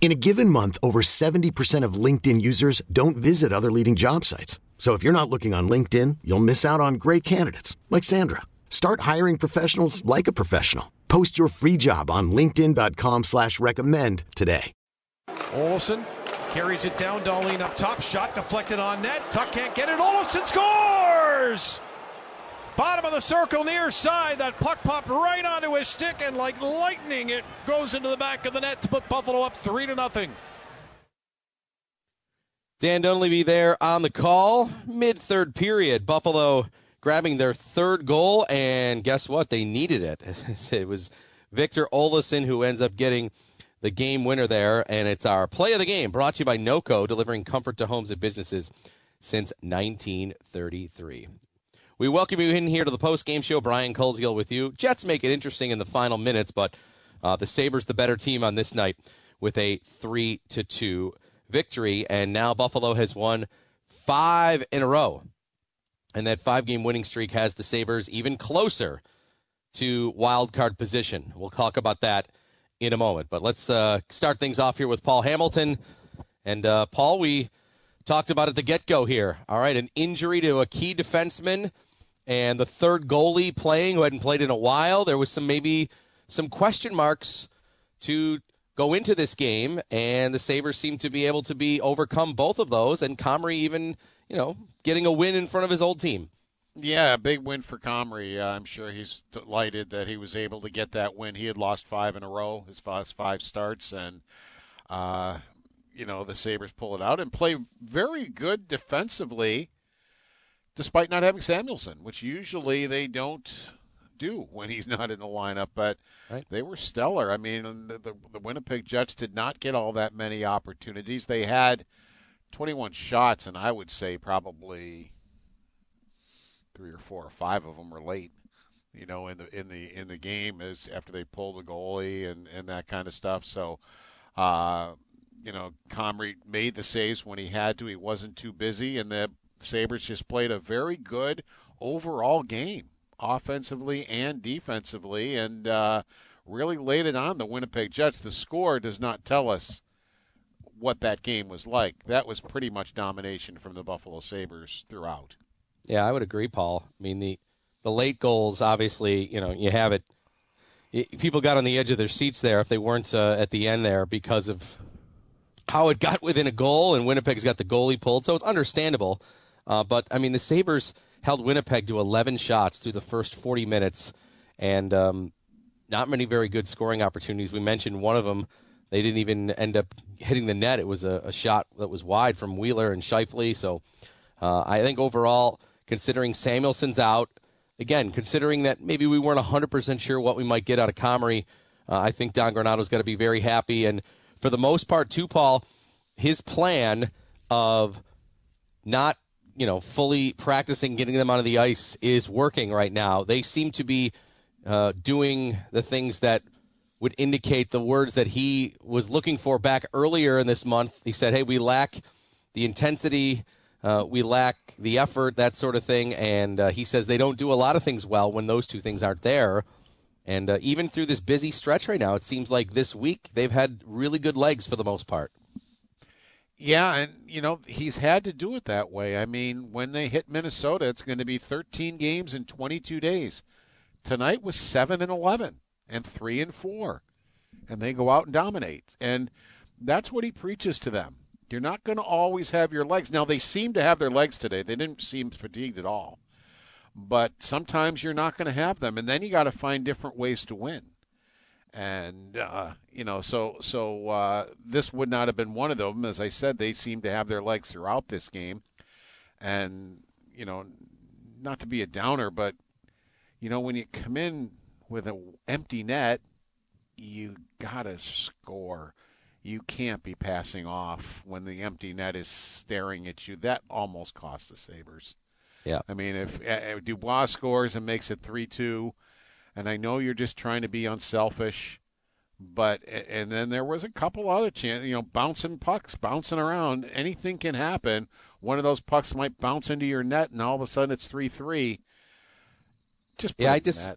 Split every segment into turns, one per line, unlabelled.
In a given month, over 70% of LinkedIn users don't visit other leading job sites. So if you're not looking on LinkedIn, you'll miss out on great candidates like Sandra. Start hiring professionals like a professional. Post your free job on LinkedIn.com slash recommend today.
Olofsson carries it down. Dahlin up top. Shot deflected on net. Tuch can't get it. Olofsson scores! Bottom of the circle, near side. That puck popped right onto his stick, and like lightning, it goes into the back of the net to put Buffalo up three to nothing.
Dan Dunleavy there on the call. Mid third period. Buffalo grabbing their third goal, and guess what? They needed it. it was Victor Olofsson who ends up getting the game winner there, and it's our play of the game brought to you by NOCO, delivering comfort to homes and businesses since 1933. We welcome you in here to the post game show. Brian Koziel with you. Jets make it interesting in the final minutes, but uh, the Sabres the better team on this night with a three to two victory, and now Buffalo has won five in a row, and that five game winning streak has the Sabres even closer to wild card position. We'll talk about that in a moment, but let's uh, start things off here with Paul Hamilton. And uh, Paul, we talked about at the get go here. All right, an injury to a key defenseman and the third goalie playing who hadn't played in a while. There was some maybe some question marks to go into this game, and the Sabres seemed to be able to be overcome both of those, and Comrie even, you know, getting a win in front of his old team.
Yeah, big win for Comrie. Uh, I'm sure he's delighted that he was able to get that win. He had lost five in a row, his last five starts, and uh, you know the Sabres pull it out and play very good defensively despite not having Samuelsson, which usually they don't do when he's not in the lineup. But right. they were stellar. I mean, the, the, the, Winnipeg Jets did not get all that many opportunities. They had 21 shots, and I would say probably three or four or five of them were late. You know, in the in the in the game is after they pulled the goalie and and that kind of stuff. So. Uh, you know, Comrie made the saves when he had to. He wasn't too busy, and the Sabres just played a very good overall game, offensively and defensively, and uh, really laid it on the Winnipeg Jets. The score does not tell us what that game was like. That was pretty much domination from the Buffalo Sabres throughout.
Yeah, I would agree, Paul. I mean, the, the late goals, obviously, you know, you have it. People got on the edge of their seats there if they weren't uh, at the end there because of how it got within a goal, and Winnipeg's got the goalie pulled, so it's understandable. Uh, but I mean, the Sabres held Winnipeg to 11 shots through the first 40 minutes, and um, not many very good scoring opportunities. We mentioned one of them. They didn't even end up hitting the net. It was a, a shot that was wide from Wheeler and Scheifele. So uh, I think overall, considering Samuelsson's out, again, considering that maybe we weren't 100% sure what we might get out of Comrie, uh, I think Don Granato's got to be very happy. And for the most part, too, Paul, his plan of not you know, fully practicing getting them onto the ice is working right now. They seem to be uh, doing the things that would indicate the words that he was looking for back earlier in this month. He said, "Hey, we lack the intensity, uh, we lack the effort, that sort of thing." And uh, he says they don't do a lot of things well when those two things aren't there. And uh, even through this busy stretch right now, it seems like this week they've had really good legs for the most part.
Yeah, and you know he's had to do it that way. I mean, when they hit Minnesota, it's going to be 13 games in 22 days. Tonight was seven and 11, and three and four, and they go out and dominate. And that's what he preaches to them. You're not going to always have your legs. Now they seem to have their legs today. They didn't seem fatigued at all. But sometimes you're not going to have them, and then you got to find different ways to win and uh, you know, so so uh, this would not have been one of them. As I said, they seem to have their legs throughout this game, and you know, not to be a downer, but you know, when you come in with an empty net, you gotta score. you can't be passing off when the empty net is staring at you. That almost cost the Sabres.
Yeah.
I mean, if uh, Dubois scores and makes it 3 2, and I know you're just trying to be unselfish, but, and then there was a couple other chances, you know, bouncing pucks, bouncing around. Anything can happen. One of those pucks might bounce into your net, and all of a sudden it's 3 3. Just
yeah, I just,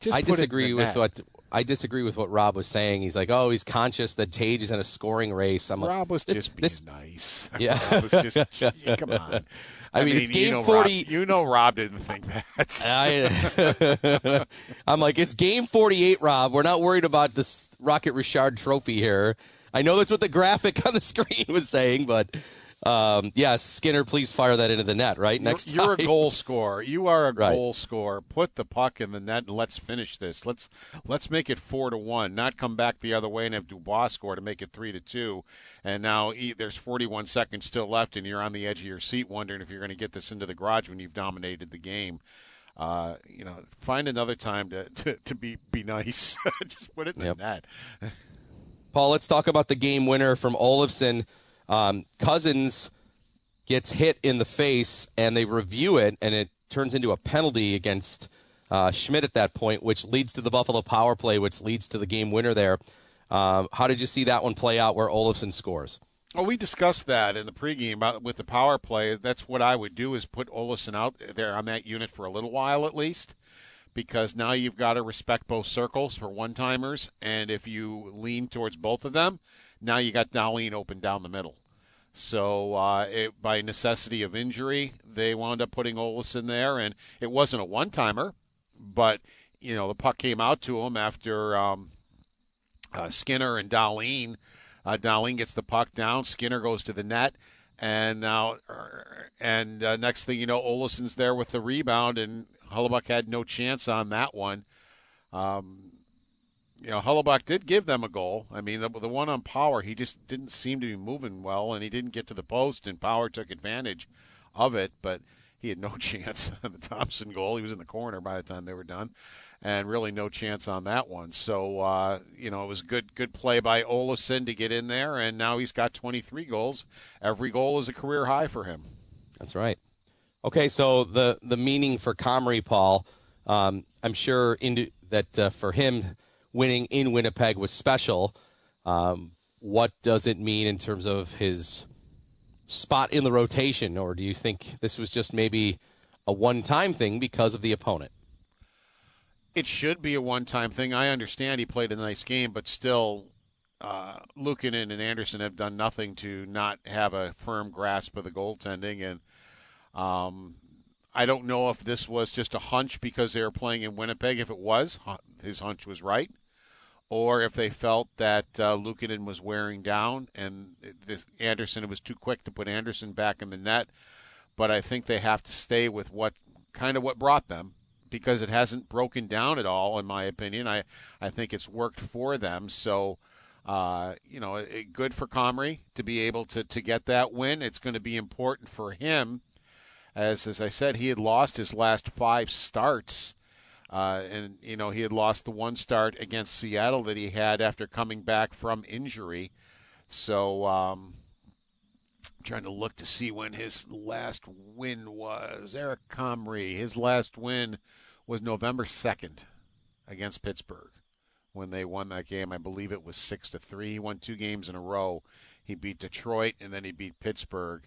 just
I disagree with what I disagree with what Rob was saying. He's like, oh, he's conscious that Tage is in a scoring race.
I'm
Rob
like,
was
just being
this,
nice.
Yeah,
Rob was just come on.
I, I mean, mean, it's game
you know
forty.
Rob, you know, Rob didn't think that.
I, I'm like, it's game forty-eight, Rob. We're not worried about this Rocket Richard Trophy here. I know that's what the graphic on the screen was saying, but um, yes, Skinner, please fire that into the net, right? Next
you're,
you're
a goal scorer. You are a
right.
goal scorer. Put the puck in the net and let's finish this. Let's let's make it four to one. Not come back the other way and have Dubois score to make it three to two. And now there's 41 seconds still left, and you're on the edge of your seat wondering if you're going to get this into the garage when you've dominated the game. Uh, you know, find another time to, to, to be be nice. Just put it in yep. the net.
Paul, let's talk about the game winner from Olofsson. Um, Cozens gets hit in the face, and they review it, and it turns into a penalty against uh, Schmidt at that point, which leads to the Buffalo power play, which leads to the game winner there. Um, how did you see that one play out where Olofsson scores?
Well, we discussed that in the pregame about with the power play. That's what I would do is put Olofsson out there on that unit for a little while at least, because now you've got to respect both circles for one timers, and if you lean towards both of them, now you got Dahlin open down the middle. So uh, it, by necessity of injury, they wound up putting Olofsson there, and it wasn't a one-timer, but you know the puck came out to him after um, uh, Skinner and Dahlin. Uh, gets the puck down. Skinner goes to the net, and now and uh, next thing you know, Olofsson's there with the rebound, and Hellebuyck had no chance on that one. Um, you know, Hellebuyck did give them a goal. I mean, the, the one on Power, he just didn't seem to be moving well, and he didn't get to the post, and Power took advantage of it, but he had no chance on the Thompson goal. He was in the corner by the time they were done, and really no chance on that one. So, uh, you know, it was good good play by Olofsson to get in there, and now he's got 23 goals. Every goal is a career high for him.
That's right. Okay, so the the meaning for Comrie, Paul, um, I'm sure that uh, for him winning in Winnipeg was special. Um, what does it mean in terms of his spot in the rotation, or do you think this was just maybe a one-time thing because of the opponent?
It should be a one-time thing. I understand he played a nice game, but still, uh, Luukkonen and Anderson have done nothing to not have a firm grasp of the goaltending, and um, I don't know if this was just a hunch because they were playing in Winnipeg. If it was, his hunch was right or if they felt that uh, Luukkonen was wearing down and this Anderson it was too quick to put Anderson back in the net. But I think they have to stay with what kind of what brought them because it hasn't broken down at all, in my opinion. I I think it's worked for them. So. Uh, you know, it, good for Comrie to be able to, to get that win. It's going to be important for him, as as I said, he had lost his last five starts uh, and you know he had lost the one start against Seattle that he had after coming back from injury. So um, trying to look to see when his last win was. Eric Comrie, his last win was November second against Pittsburgh when they won that game. I believe it was six to three. He won two games in a row. He beat Detroit and then he beat Pittsburgh.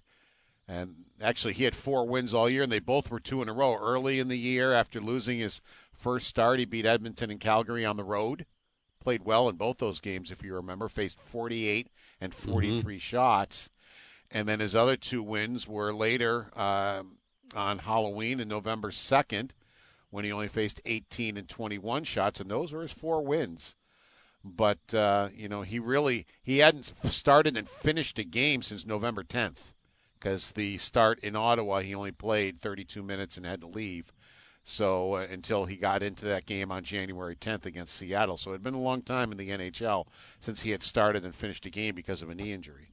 And actually, he had four wins all year, and they both were two in a row. Early in the year, after losing his First start, he beat Edmonton and Calgary on the road. Played well in both those games, if you remember. Faced 48 and mm-hmm. 43 mm-hmm. shots. And then his other two wins were later uh, on Halloween and November 2nd, when he only faced 18 and 21 shots, and those were his four wins. But uh, you know, he really he hadn't started and finished a game since November 10th, because the start in Ottawa he only played 32 minutes and had to leave. So uh, until he got into that game on January 10th against Seattle, so it had been a long time in the NHL since he had started and finished a game because of a knee injury.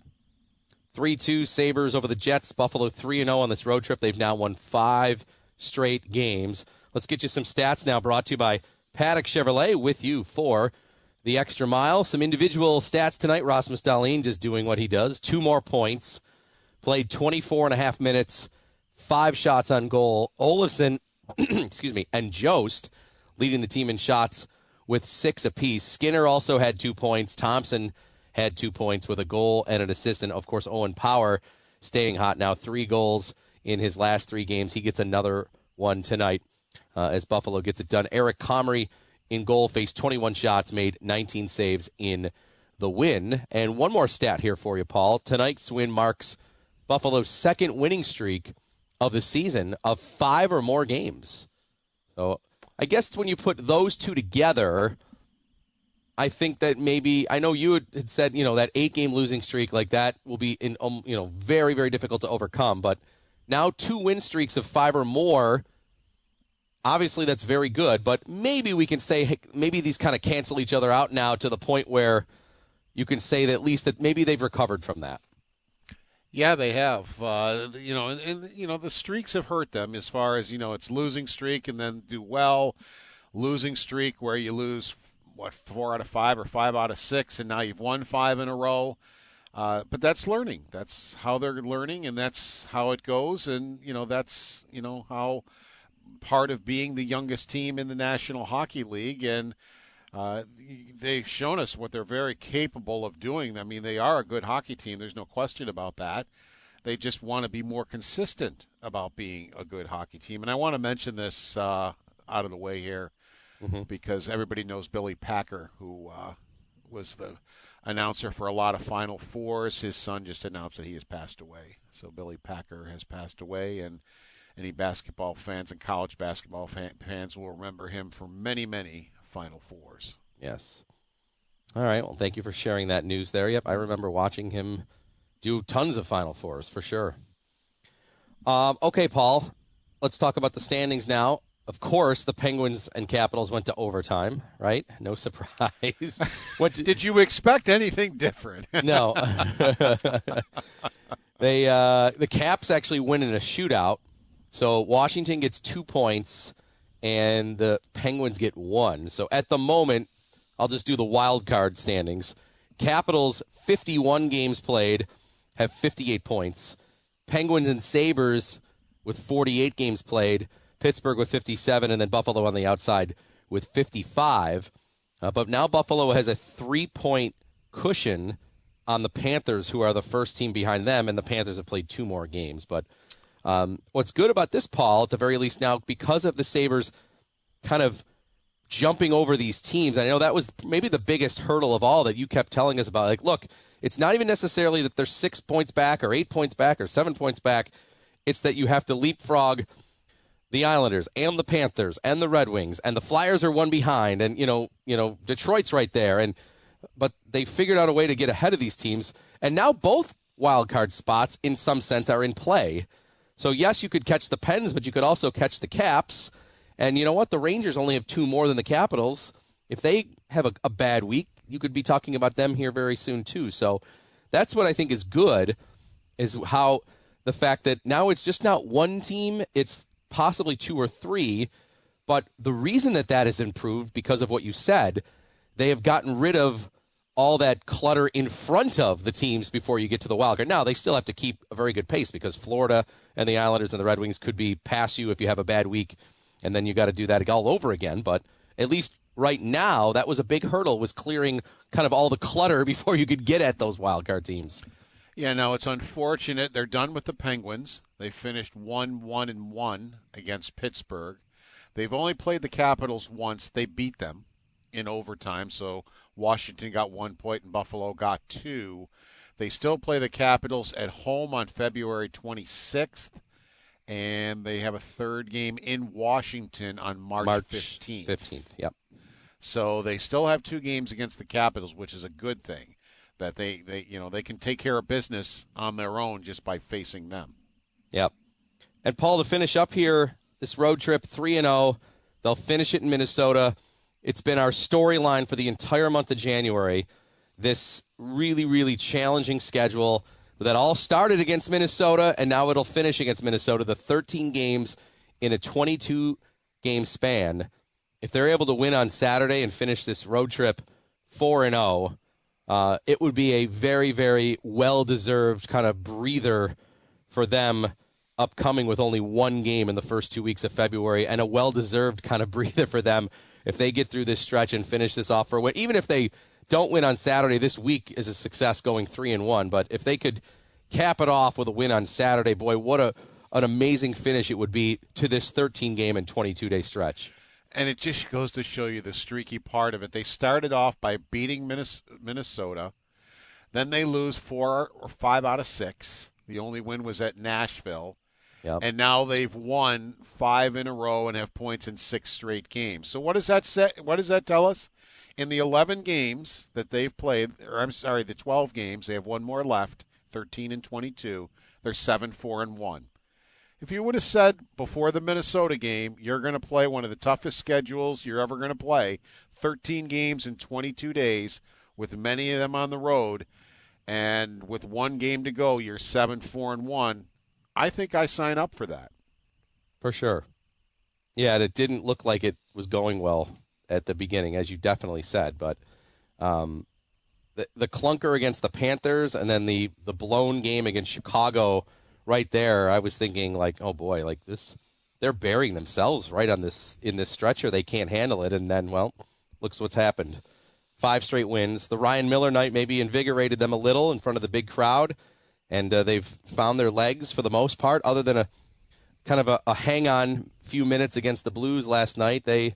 3 2 Sabres over the Jets. Buffalo 3 0 on this road trip. They've now won five straight games. Let's get you some stats now brought to you by Paddock Chevrolet with you for the extra mile. Some individual stats tonight. Rasmus Dahlin just doing what he does. Two more points. Played 24 and a half minutes, five shots on goal. Olofsson, excuse me, and Jost leading the team in shots with six apiece. Skinner also had two points. Thompson had two points with a goal and an assist. And of course, Owen Power staying hot now, three goals in his last three games. He gets another one tonight uh, as Buffalo gets it done. Eric Comrie in goal faced 21 shots, made 19 saves in the win. And one more stat here for you, Paul. Tonight's win marks Buffalo's second winning streak of the season of five or more games. So I guess when you put those two together, I think that maybe I know you had said you know that eight game losing streak like that will be in um, you know very very difficult to overcome. But now two win streaks of five or more, obviously that's very good. But maybe we can say hey, maybe these kind of cancel each other out now to the point where you can say that at least that maybe they've recovered from that.
Yeah, they have. Uh, you know, and, and, you know the streaks have hurt them as far as you know. It's losing streak and then do well, losing streak where you lose what four out of five or five out of six, and now you've won five in a row. Uh, but that's learning. That's how they're learning, and that's how it goes. And you know, that's you know how part of being the youngest team in the National Hockey League, and uh, they've shown us what they're very capable of doing. I mean, they are a good hockey team. There's no question about that. They just want to be more consistent about being a good hockey team. And I want to mention this uh, out of the way here mm-hmm. because everybody knows Billy Packer, who uh, was the announcer for a lot of Final Fours. His son just announced that he has passed away. So Billy Packer has passed away, and any basketball fans and college basketball fans will remember him for many, many Final Fours.
Yes. All right. Well, thank you for sharing that news there. Yep, I remember watching him do tons of Final Fours for sure. Um, okay, Paul. Let's talk about the standings now of course, the Penguins and Capitals went to overtime, right? No surprise.
to, Did you expect anything different?
no. they uh, the Caps actually win in a shootout. So Washington gets two points, and the Penguins get one. So at the moment, I'll just do the wild card standings. Capitals 51 games played, have 58 points. Penguins and Sabres with 48 games played Pittsburgh with 57, and then Buffalo on the outside with 55. Uh, but now Buffalo has a three point cushion on the Panthers, who are the first team behind them, and the Panthers have played two more games. But um, what's good about this, Paul, at the very least now, because of the Sabres kind of jumping over these teams, I know that was maybe the biggest hurdle of all that you kept telling us about. Like, look, it's not even necessarily that they're six points back or eight points back or seven points back. It's that you have to leapfrog the Islanders and the Panthers and the Red Wings and the Flyers are one behind and you know you know Detroit's right there and but they figured out a way to get ahead of these teams and now both wild card spots in some sense are in play. So yes, you could catch the Pens, but you could also catch the Caps. And you know what? The Rangers only have two more than the Capitals. If they have a, a bad week, you could be talking about them here very soon too. So that's what I think is good is how the fact that now it's just not one team, it's possibly two or three. But the reason that that has improved because of what you said, they have gotten rid of all that clutter in front of the teams before you get to the wild card. Now they still have to keep a very good pace because Florida and the Islanders and the Red Wings could be past you if you have a bad week, and then you got to do that all over again. But at least right now, that was a big hurdle was clearing kind of all the clutter before you could get at those wild card teams.
Yeah, no, it's unfortunate. They're done with the Penguins. They finished one one and one against Pittsburgh. They've only played the Capitals once. They beat them in overtime. So Washington got one point and Buffalo got two. They still play the Capitals at home on February 26th, and they have a third game in Washington on March, March 15th.
15th, yep.
So they still have two games against the Capitals, which is a good thing that they, they you know they can take care of business on their own just by facing them.
Yep. And Paul, to finish up here, this road trip three and zero. Oh, they'll finish it in Minnesota. It's been our storyline for the entire month of January. This really, really challenging schedule that all started against Minnesota, and now it'll finish against Minnesota. The 13 games in a 22 game span. If they're able to win on Saturday and finish this road trip 4 and 0, uh, it would be a very, very well deserved kind of breather for them upcoming with only one game in the first two weeks of February, and a well deserved kind of breather for them if they get through this stretch and finish this off for a win. Even if they don't win on Saturday, this week is a success going three and one. But if they could cap it off with a win on Saturday, boy, what a an amazing finish it would be to this 13 game and 22 day stretch.
And it just goes to show you the streaky part of it. They started off by beating Minnesota, then they lose four or five out of six. The only win was at Nashville. Yep. And now they've won five in a row and have points in six straight games. So what does that say? What does that tell us? In the 11 games that they've played, or I'm sorry, the 12 games, they have one more left, 13 and 22. They're 7 4 and 1. If you would have said before the Minnesota game, you're going to play one of the toughest schedules you're ever going to play, 13 games in 22 days, with many of them on the road, and with one game to go, you're 7 4 and 1, I think I sign up for that.
For sure. Yeah, and it didn't look like it was going well at the beginning, as you definitely said. But um, the, the clunker against the Panthers and then the, the blown game against Chicago right there, I was thinking, like, oh boy, like this, they're burying themselves right on this in this stretcher. They can't handle it. And then, well, looks what's happened. Five straight wins. The Ryan Miller night maybe invigorated them a little in front of the big crowd and uh, they've found their legs for the most part. Other than a kind of a, a hang on few minutes against the Blues last night, they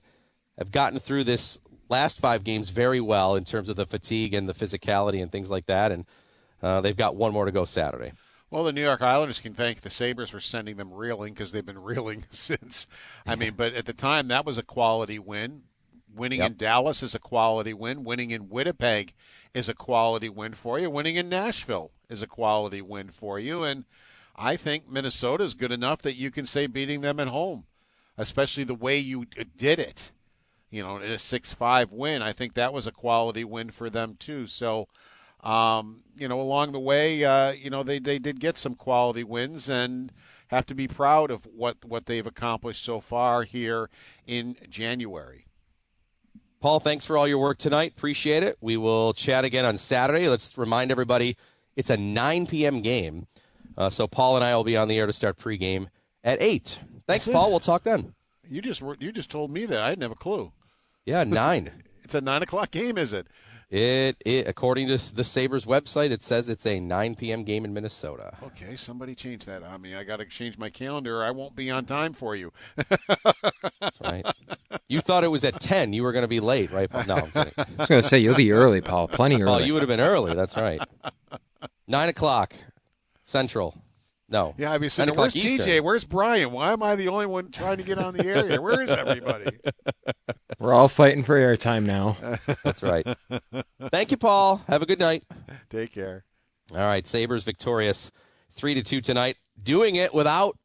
have gotten through this last five games very well in terms of the fatigue and the physicality and things like that. And uh, they've got one more to go Saturday.
Well, the New York Islanders can thank the Sabres for sending them reeling because they've been reeling since. I mean, but at the time, that was a quality win. Winning yep. in Dallas is a quality win. Winning in Winnipeg is a quality win for you. Winning in Nashville is a quality win for you. And I think Minnesota is good enough that you can say beating them at home, especially the way you did it. You know, in a six-five win, I think that was a quality win for them too. So, um, you know, along the way, uh, you know, they they did get some quality wins and have to be proud of what what they've accomplished so far here in January.
Paul, thanks for all your work tonight. Appreciate it. We will chat again on Saturday. Let's remind everybody it's a 9 p.m. game. Uh, so Paul and I will be on the air to start pregame at 8. Thanks, Paul. We'll talk then.
You just you just told me that. I didn't have a clue.
Yeah, 9.
it's a 9 o'clock game, is it?
It, it according to the Sabres website, it says it's a 9 p.m. game in Minnesota.
Okay, somebody change that on me. I got to change my calendar. I won't be on time for you.
That's right. You thought it was at 10. You were going to be late, right? No, I'm kidding. I
was going to say you'll be early, Paul. Plenty early.
Oh, you would have been early. That's right. Nine o'clock Central. No.
Yeah, I'd be saying, where's Eastern. TJ? Where's Brian? Why am I the only one trying to get on the air here? Where is everybody?
We're all fighting for airtime now.
That's right. Thank you, Paul. Have a good night.
Take care.
All right, Sabres victorious 3 to 2 tonight. Doing it without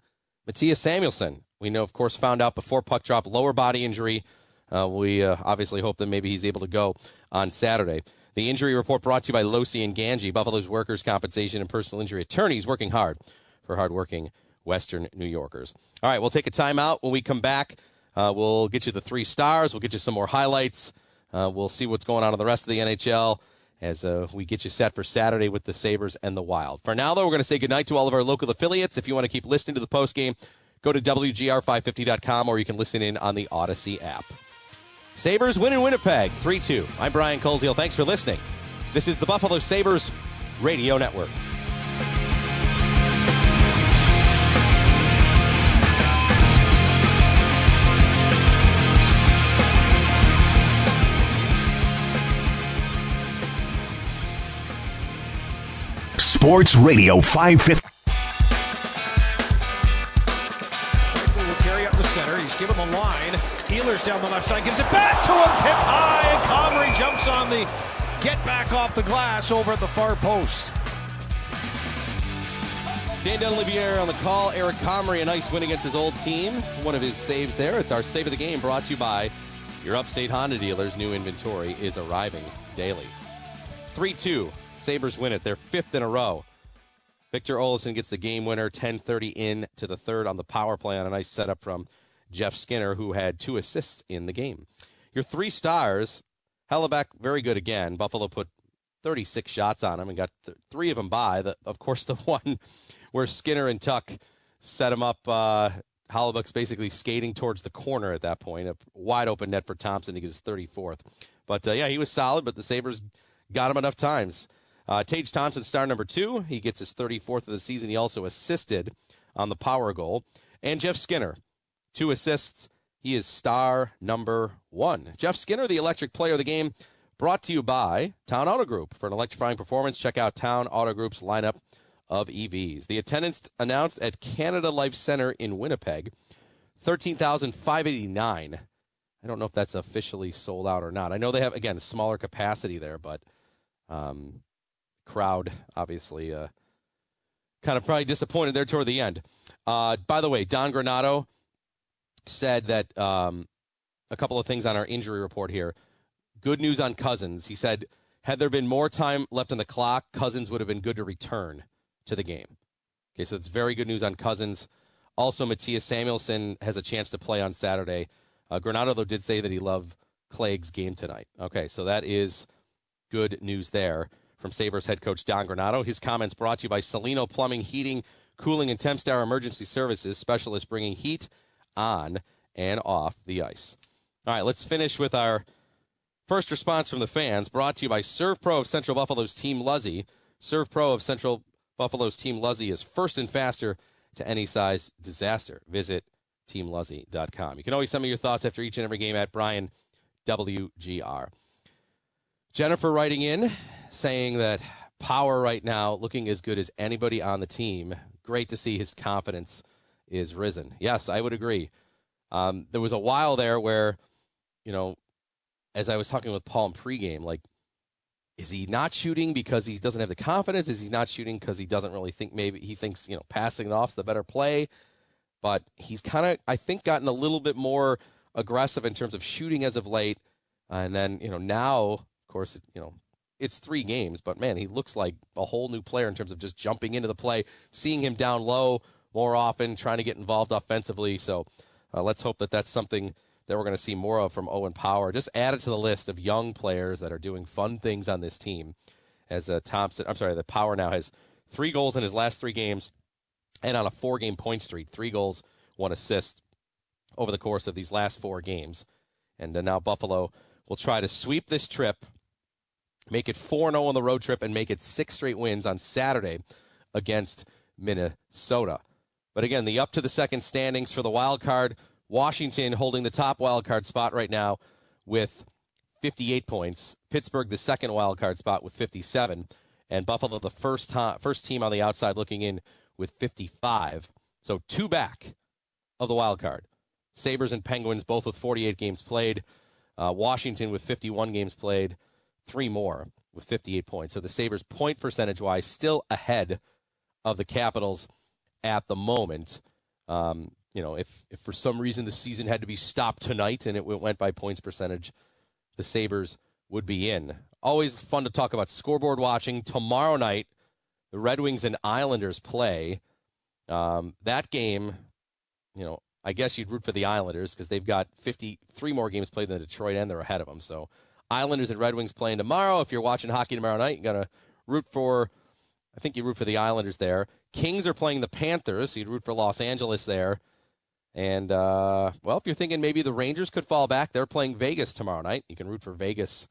Mattias Samuelsson. We know, of course, found out before puck drop, lower body injury. Uh, we uh, obviously hope that maybe he's able to go on Saturday. The injury report brought to you by Losi and Gangi, Buffalo's workers' compensation and personal injury attorneys working hard for hardworking Western New Yorkers. All right, we'll take a timeout. When we come back, uh, we'll get you the three stars. We'll get you some more highlights. Uh, we'll see what's going on in the rest of the NHL as uh, we get you set for Saturday with the Sabres and the Wild. For now, though, we're going to say goodnight to all of our local affiliates. If you want to keep listening to the post game, go to WGR550.com or you can listen in on the Audacy app. Sabres win in Winnipeg 3 2. I'm Brian Koziel. Thanks for listening. This is the Buffalo Sabres Radio Network.
Sports Radio 550.
given the line. Ehlers down the left side, gives it back to him, tipped high, and Comrie jumps on the get back off the glass over at the far post.
Dan Dunleavy on the call. Eric Comrie, a nice win against his old team. One of his saves there. It's our save of the game brought to you by your upstate Honda dealers. New inventory is arriving daily. 3 2. Sabres win it. Their fifth in a row. Victor Olofsson gets the game winner, 10:30 in to the third on the power play on a nice setup from Jeff Skinner, who had two assists in the game. Your three stars Hellebuyck, very good again. Buffalo put 36 shots on him and got th- three of them by. The, of course, the one where Skinner and Tuch set him up. Uh, Hellebuyck's basically skating towards the corner at that point. A wide open net for Thompson to get his 34th. But uh, yeah, he was solid, but the Sabres got him enough times. Uh, Tage Thompson, star number two. He gets his 34th of the season. He also assisted on the power goal. And Jeff Skinner, two assists. He is star number one. Jeff Skinner, the electric player of the game, brought to you by Town Auto Group. For an electrifying performance, check out Town Auto Group's lineup of EVs. The attendance announced at Canada Life Center in Winnipeg 13,589. I don't know if that's officially sold out or not. I know they have, again, smaller capacity there, but um, crowd obviously uh, kind of probably disappointed there toward the end. Uh, by the way, Don Granato said that um, a couple of things on our injury report here. Good news on Cozens. He said, had there been more time left on the clock, Cozens would have been good to return to the game. Okay, so that's very good news on Cozens. Also, Mattias Samuelsson has a chance to play on Saturday. Uh, Granato, though, did say that he loved Clague's game tonight. Okay, so that is good news there from Sabres head coach Don Granato. His comments brought to you by Cellino Plumbing, Heating, Cooling, and Temp Star Emergency Services, specialists bringing heat on and off the ice. All right, let's finish with our first response from the fans, brought to you by Serve Pro of Central Buffalo's Team Luzzy. Serve Pro of Central Buffalo's Team Luzzy is first and faster to any size disaster. Visit teamluzzy.com. You can always send me your thoughts after each and every game at Brian WGR. Jennifer writing in saying that Power right now looking as good as anybody on the team. Great to see his confidence is risen. Yes, I would agree. Um, there was a while there where, you know, as I was talking with Paul in pregame, like, is he not shooting because he doesn't have the confidence? Is he not shooting because he doesn't really think maybe he thinks, you know, passing it off is the better play? But he's kind of, I think, gotten a little bit more aggressive in terms of shooting as of late. And then, you know, now, of course, you know, it's three games, but man, he looks like a whole new player in terms of just jumping into the play, seeing him down low more often, trying to get involved offensively. So uh, let's hope that that's something that we're going to see more of from Owen Power. Just add it to the list of young players that are doing fun things on this team. As uh, Thompson, I'm sorry, the Power now has three goals in his last three games, and on a four-game point streak, three goals, one assist over the course of these last four games. And uh, now Buffalo will try to sweep this trip make it 4 0 on the road trip, and make it six straight wins on Saturday against Minnesota. But again, the up to the second standings for the wild card. Washington holding the top wild card spot right now with 58 points. Pittsburgh the second wild card spot with 57, and Buffalo the first time, first team on the outside looking in with 55. So two back of the wild card. Sabres and Penguins both with 48 games played. Uh, Washington with 51 games played three more with 58 points. So the Sabres, point percentage wise, still ahead of the Capitals at the moment. Um, you know, if, if for some reason the season had to be stopped tonight and it went by points percentage, the Sabres would be in. Always fun to talk about scoreboard watching. Tomorrow night, the Red Wings and Islanders play. Um, that game, you know, I guess you'd root for the Islanders because they've got 53 more games played than Detroit and they're ahead of them. So Islanders and Red Wings playing tomorrow. If you're watching hockey tomorrow night, you got to root for, I think you root for the Islanders there. Kings are playing the Panthers, so you'd root for Los Angeles there. And, uh, well, if you're thinking maybe the Rangers could fall back, they're playing Vegas tomorrow night. You can root for Vegas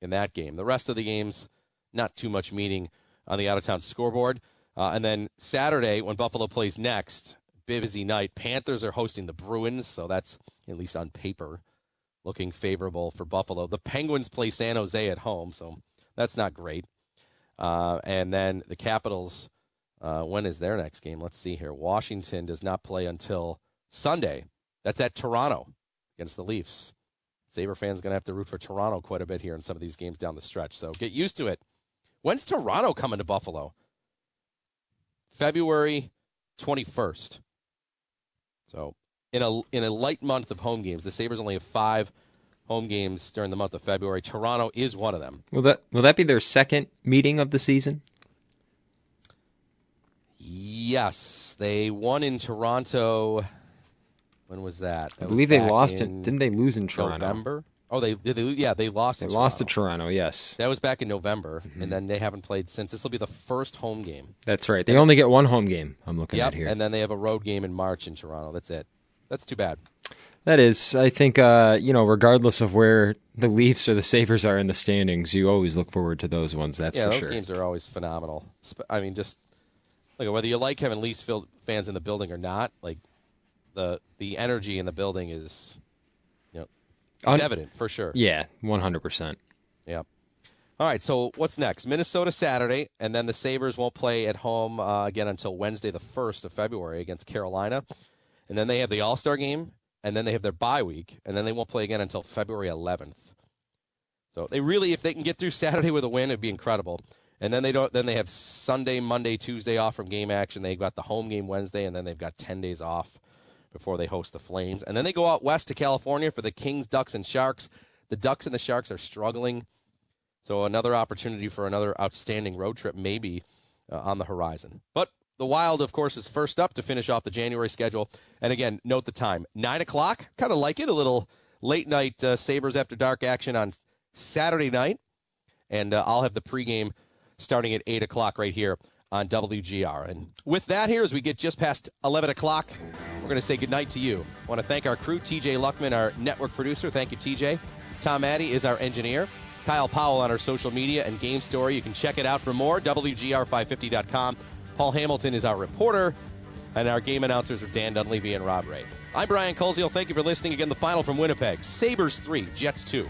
in that game. The rest of the games, not too much meaning on the out of town scoreboard. Uh, and then Saturday, when Buffalo plays next, busy night. Panthers are hosting the Bruins, so that's at least on paper looking favorable for Buffalo. The Penguins play San Jose at home, so that's not great. Uh, and then the Capitals, uh, when is their next game? Let's see here. Washington does not play until Sunday. That's at Toronto against the Leafs. Sabre fans going to have to root for Toronto quite a bit here in some of these games down the stretch. So get used to it. When's Toronto coming to Buffalo? February 21st. So in a in a light month of home games. The Sabres only have five home games during the month of February. Toronto is one of them.
Will that will that be their second meeting of the season?
Yes, they won in Toronto. When was that? that
I believe they lost in. Didn't they lose in Toronto?
November. Oh, they did. They, yeah, they lost.
They
in
lost to
Toronto.
Toronto, yes.
That was back in November, and then they haven't played since. This will be the first home game.
That's right. They only get one home game, I'm looking
Yep,
at here.
and then they have a road game in March in Toronto. That's it. That's too bad.
That is, I think, uh, you know, regardless of where the Leafs or the Sabres are in the standings, you always look forward to those ones. That's
yeah,
for
those
sure.
games are always phenomenal. I mean, just like whether you like having Leafs fans in the building or not, like the the energy in the building is, you know, it's
Un-
evident for sure.
Yeah, 100%.
Yep. All right, so what's next? Minnesota Saturday, and then the Sabres won't play at home uh, again until Wednesday, the 1st of February against Carolina. And then they have the All Star game, and then they have their bye week, and then they won't play again until February 11th. So they really, if they can get through Saturday with a win, it'd be incredible. And then they don't. Then they have Sunday, Monday, Tuesday off from game action. They've got the home game Wednesday, and then they've got 10 days off before they host the Flames. And then they go out west to California for the Kings, Ducks, and Sharks. The Ducks and the Sharks are struggling. So another opportunity for another outstanding road trip maybe uh, on the horizon. But the Wild, of course, is first up to finish off the January schedule. And again, note the time nine o'clock. Kind of like it, a little late night uh, Sabres after dark action on Saturday night. And uh, I'll have the pregame starting at eight o'clock right here on WGR. And with that, here as we get just past eleven o'clock, we're going to say goodnight to you. I want to thank our crew, TJ Luckman, our network producer. Thank you, TJ. Tom Addy is our engineer. Kyle Powell on our social media and game story. You can check it out for more. WGR550.com. Paul Hamilton is our reporter, and our game announcers are Dan Dunleavy and Rob Ray. I'm Brian Koziel. Thank you for listening. Again, the final from Winnipeg Sabres 3, Jets 2.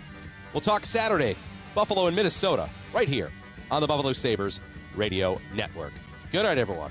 We'll talk Saturday, Buffalo and Minnesota, right here on the Buffalo Sabres Radio Network. Good night, everyone.